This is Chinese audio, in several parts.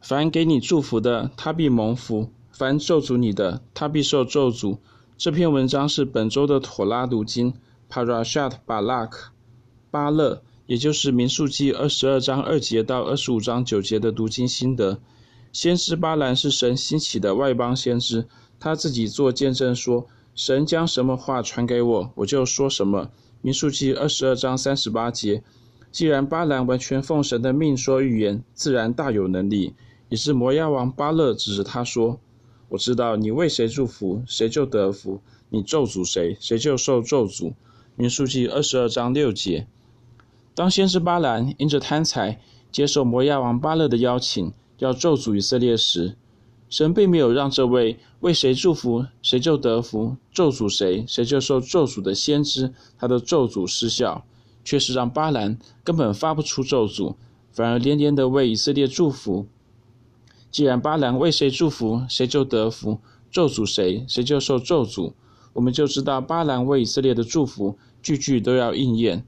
凡给你祝福的，他必蒙福；凡咒诅你的，他必受咒诅。这篇文章是本周的妥拉读经，Parashat Balak，巴勒，也就是民数记二十二章二节到二十五章九节的读经心得。先知巴兰是神兴起的外邦先知，他自己做见证说：“神将什么话传给我，我就说什么。”民数记二十二章三十八节。既然巴兰完全奉神的命说预言，自然大有能力。也是摩押王巴勒指着他说：“我知道你为谁祝福，谁就得福；你咒诅谁，谁就受咒诅。”民数记二十二章六节。当先知巴兰因着贪财，接受摩押王巴勒的邀请，要咒诅以色列时，神并没有让这位为谁祝福，谁就得福；咒诅谁，谁就受咒诅的先知，他的咒诅失效。却是让巴兰根本发不出咒诅，反而连连的为以色列祝福。既然巴兰为谁祝福，谁就得福；咒诅谁，谁就受咒诅。我们就知道巴兰为以色列的祝福，句句都要应验。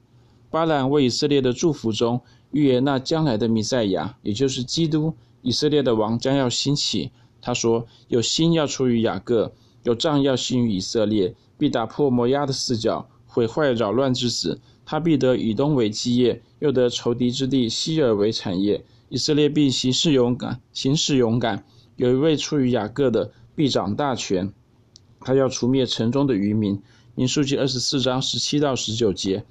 巴兰为以色列的祝福中，预言那将来的弥赛亚，也就是基督，以色列的王将要兴起。他说：“有星要出于雅各，有杖要兴于以色列，必打破摩押的四角，毁坏扰乱之子。”他必得以东为基业，又得仇敌之地西尔为产业。以色列必行事勇敢，行事勇敢。有一位出于雅各的，必掌大权。他要除灭城中的余民。民数记二十四章十七到十九节。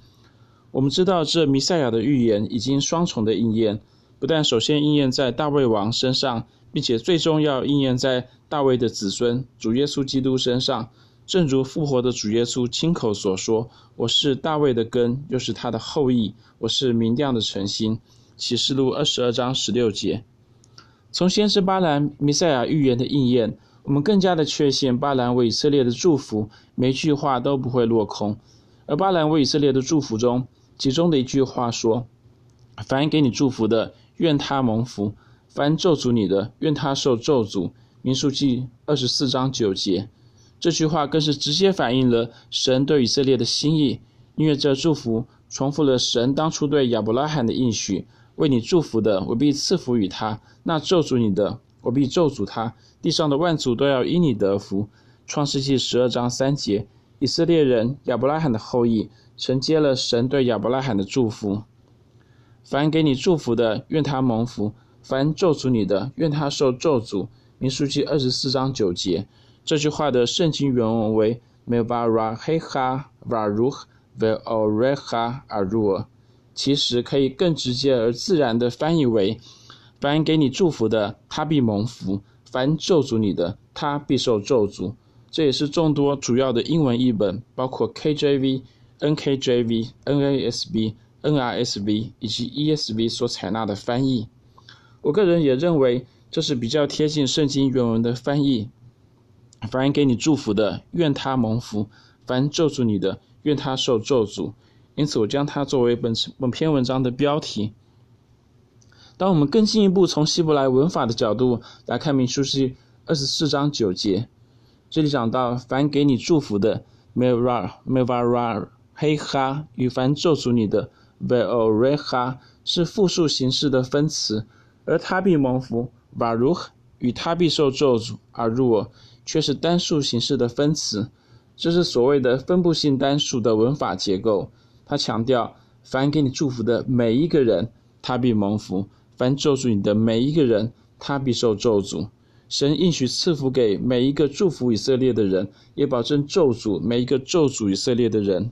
我们知道这弥赛亚的预言已经双重的应验，不但首先应验在大卫王身上，并且最终要应验在大卫的子孙主耶稣基督身上。正如复活的主耶稣亲口所说：“我是大卫的根，又是他的后裔。我是明亮的晨星。”启示录二十二章十六节。从先知巴兰弥赛亚预言的应验，我们更加的确信巴兰为以色列的祝福，每句话都不会落空。而巴兰为以色列的祝福中，其中的一句话说：“凡给你祝福的，愿他蒙福；凡咒诅你的，愿他受咒诅。”民数记二十四章九节。这句话更是直接反映了神对以色列的心意，因为这祝福重复了神当初对亚伯拉罕的应许：为你祝福的，我必赐福与他；那咒诅你的，我必咒诅他。地上的万族都要因你得福。创世记十二章三节，以色列人亚伯拉罕的后裔承接了神对亚伯拉罕的祝福：凡给你祝福的，愿他蒙福；凡咒诅你的，愿他受咒诅。民数记二十四章九节。这句话的圣经原文为 Mevarahecha Baruch ve'orecha Arur，其实可以更直接而自然地翻译为：凡给你祝福的，他必蒙福；凡咒诅你的，他必受咒诅。这也是众多主要的英文译本，包括 KJV、NKJV、NASB、NRSV 以及 ESV 所采纳的翻译。我个人也认为这是比较贴近圣经原文的翻译。凡给你祝福的，愿他蒙福；凡咒诅你的，愿他受咒诅。因此，我将它作为本次本篇文章的标题。当我们更进一步从希伯来文法的角度来看民数记二十四章九节，这里讲到凡给你祝福的，mevara mevara 黑哈，与凡咒诅你的 vo re 哈，是复数形式的分词，而他必蒙福，baruch 与他必受咒诅，而入。却是单数形式的分词，这是所谓的分布性单数的文法结构。他强调，凡给你祝福的每一个人，他必蒙福；凡咒诅你的每一个人，他必受咒诅。神应许赐福给每一个祝福以色列的人，也保证咒诅每一个咒诅以色列的人。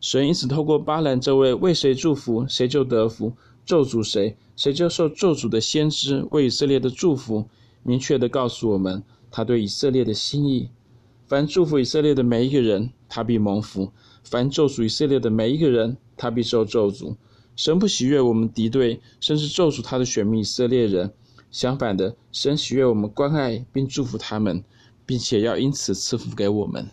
神因此透过巴兰这位为谁祝福，谁就得福；咒诅谁，谁就受咒诅的先知，为以色列的祝福，明确地告诉我们。他对以色列的心意，凡祝福以色列的每一个人，他必蒙福；凡咒诅以色列的每一个人，他必受咒诅。神不喜悦我们敌对，甚至咒诅他的选民以色列人。相反的，神喜悦我们关爱并祝福他们，并且要因此赐福给我们。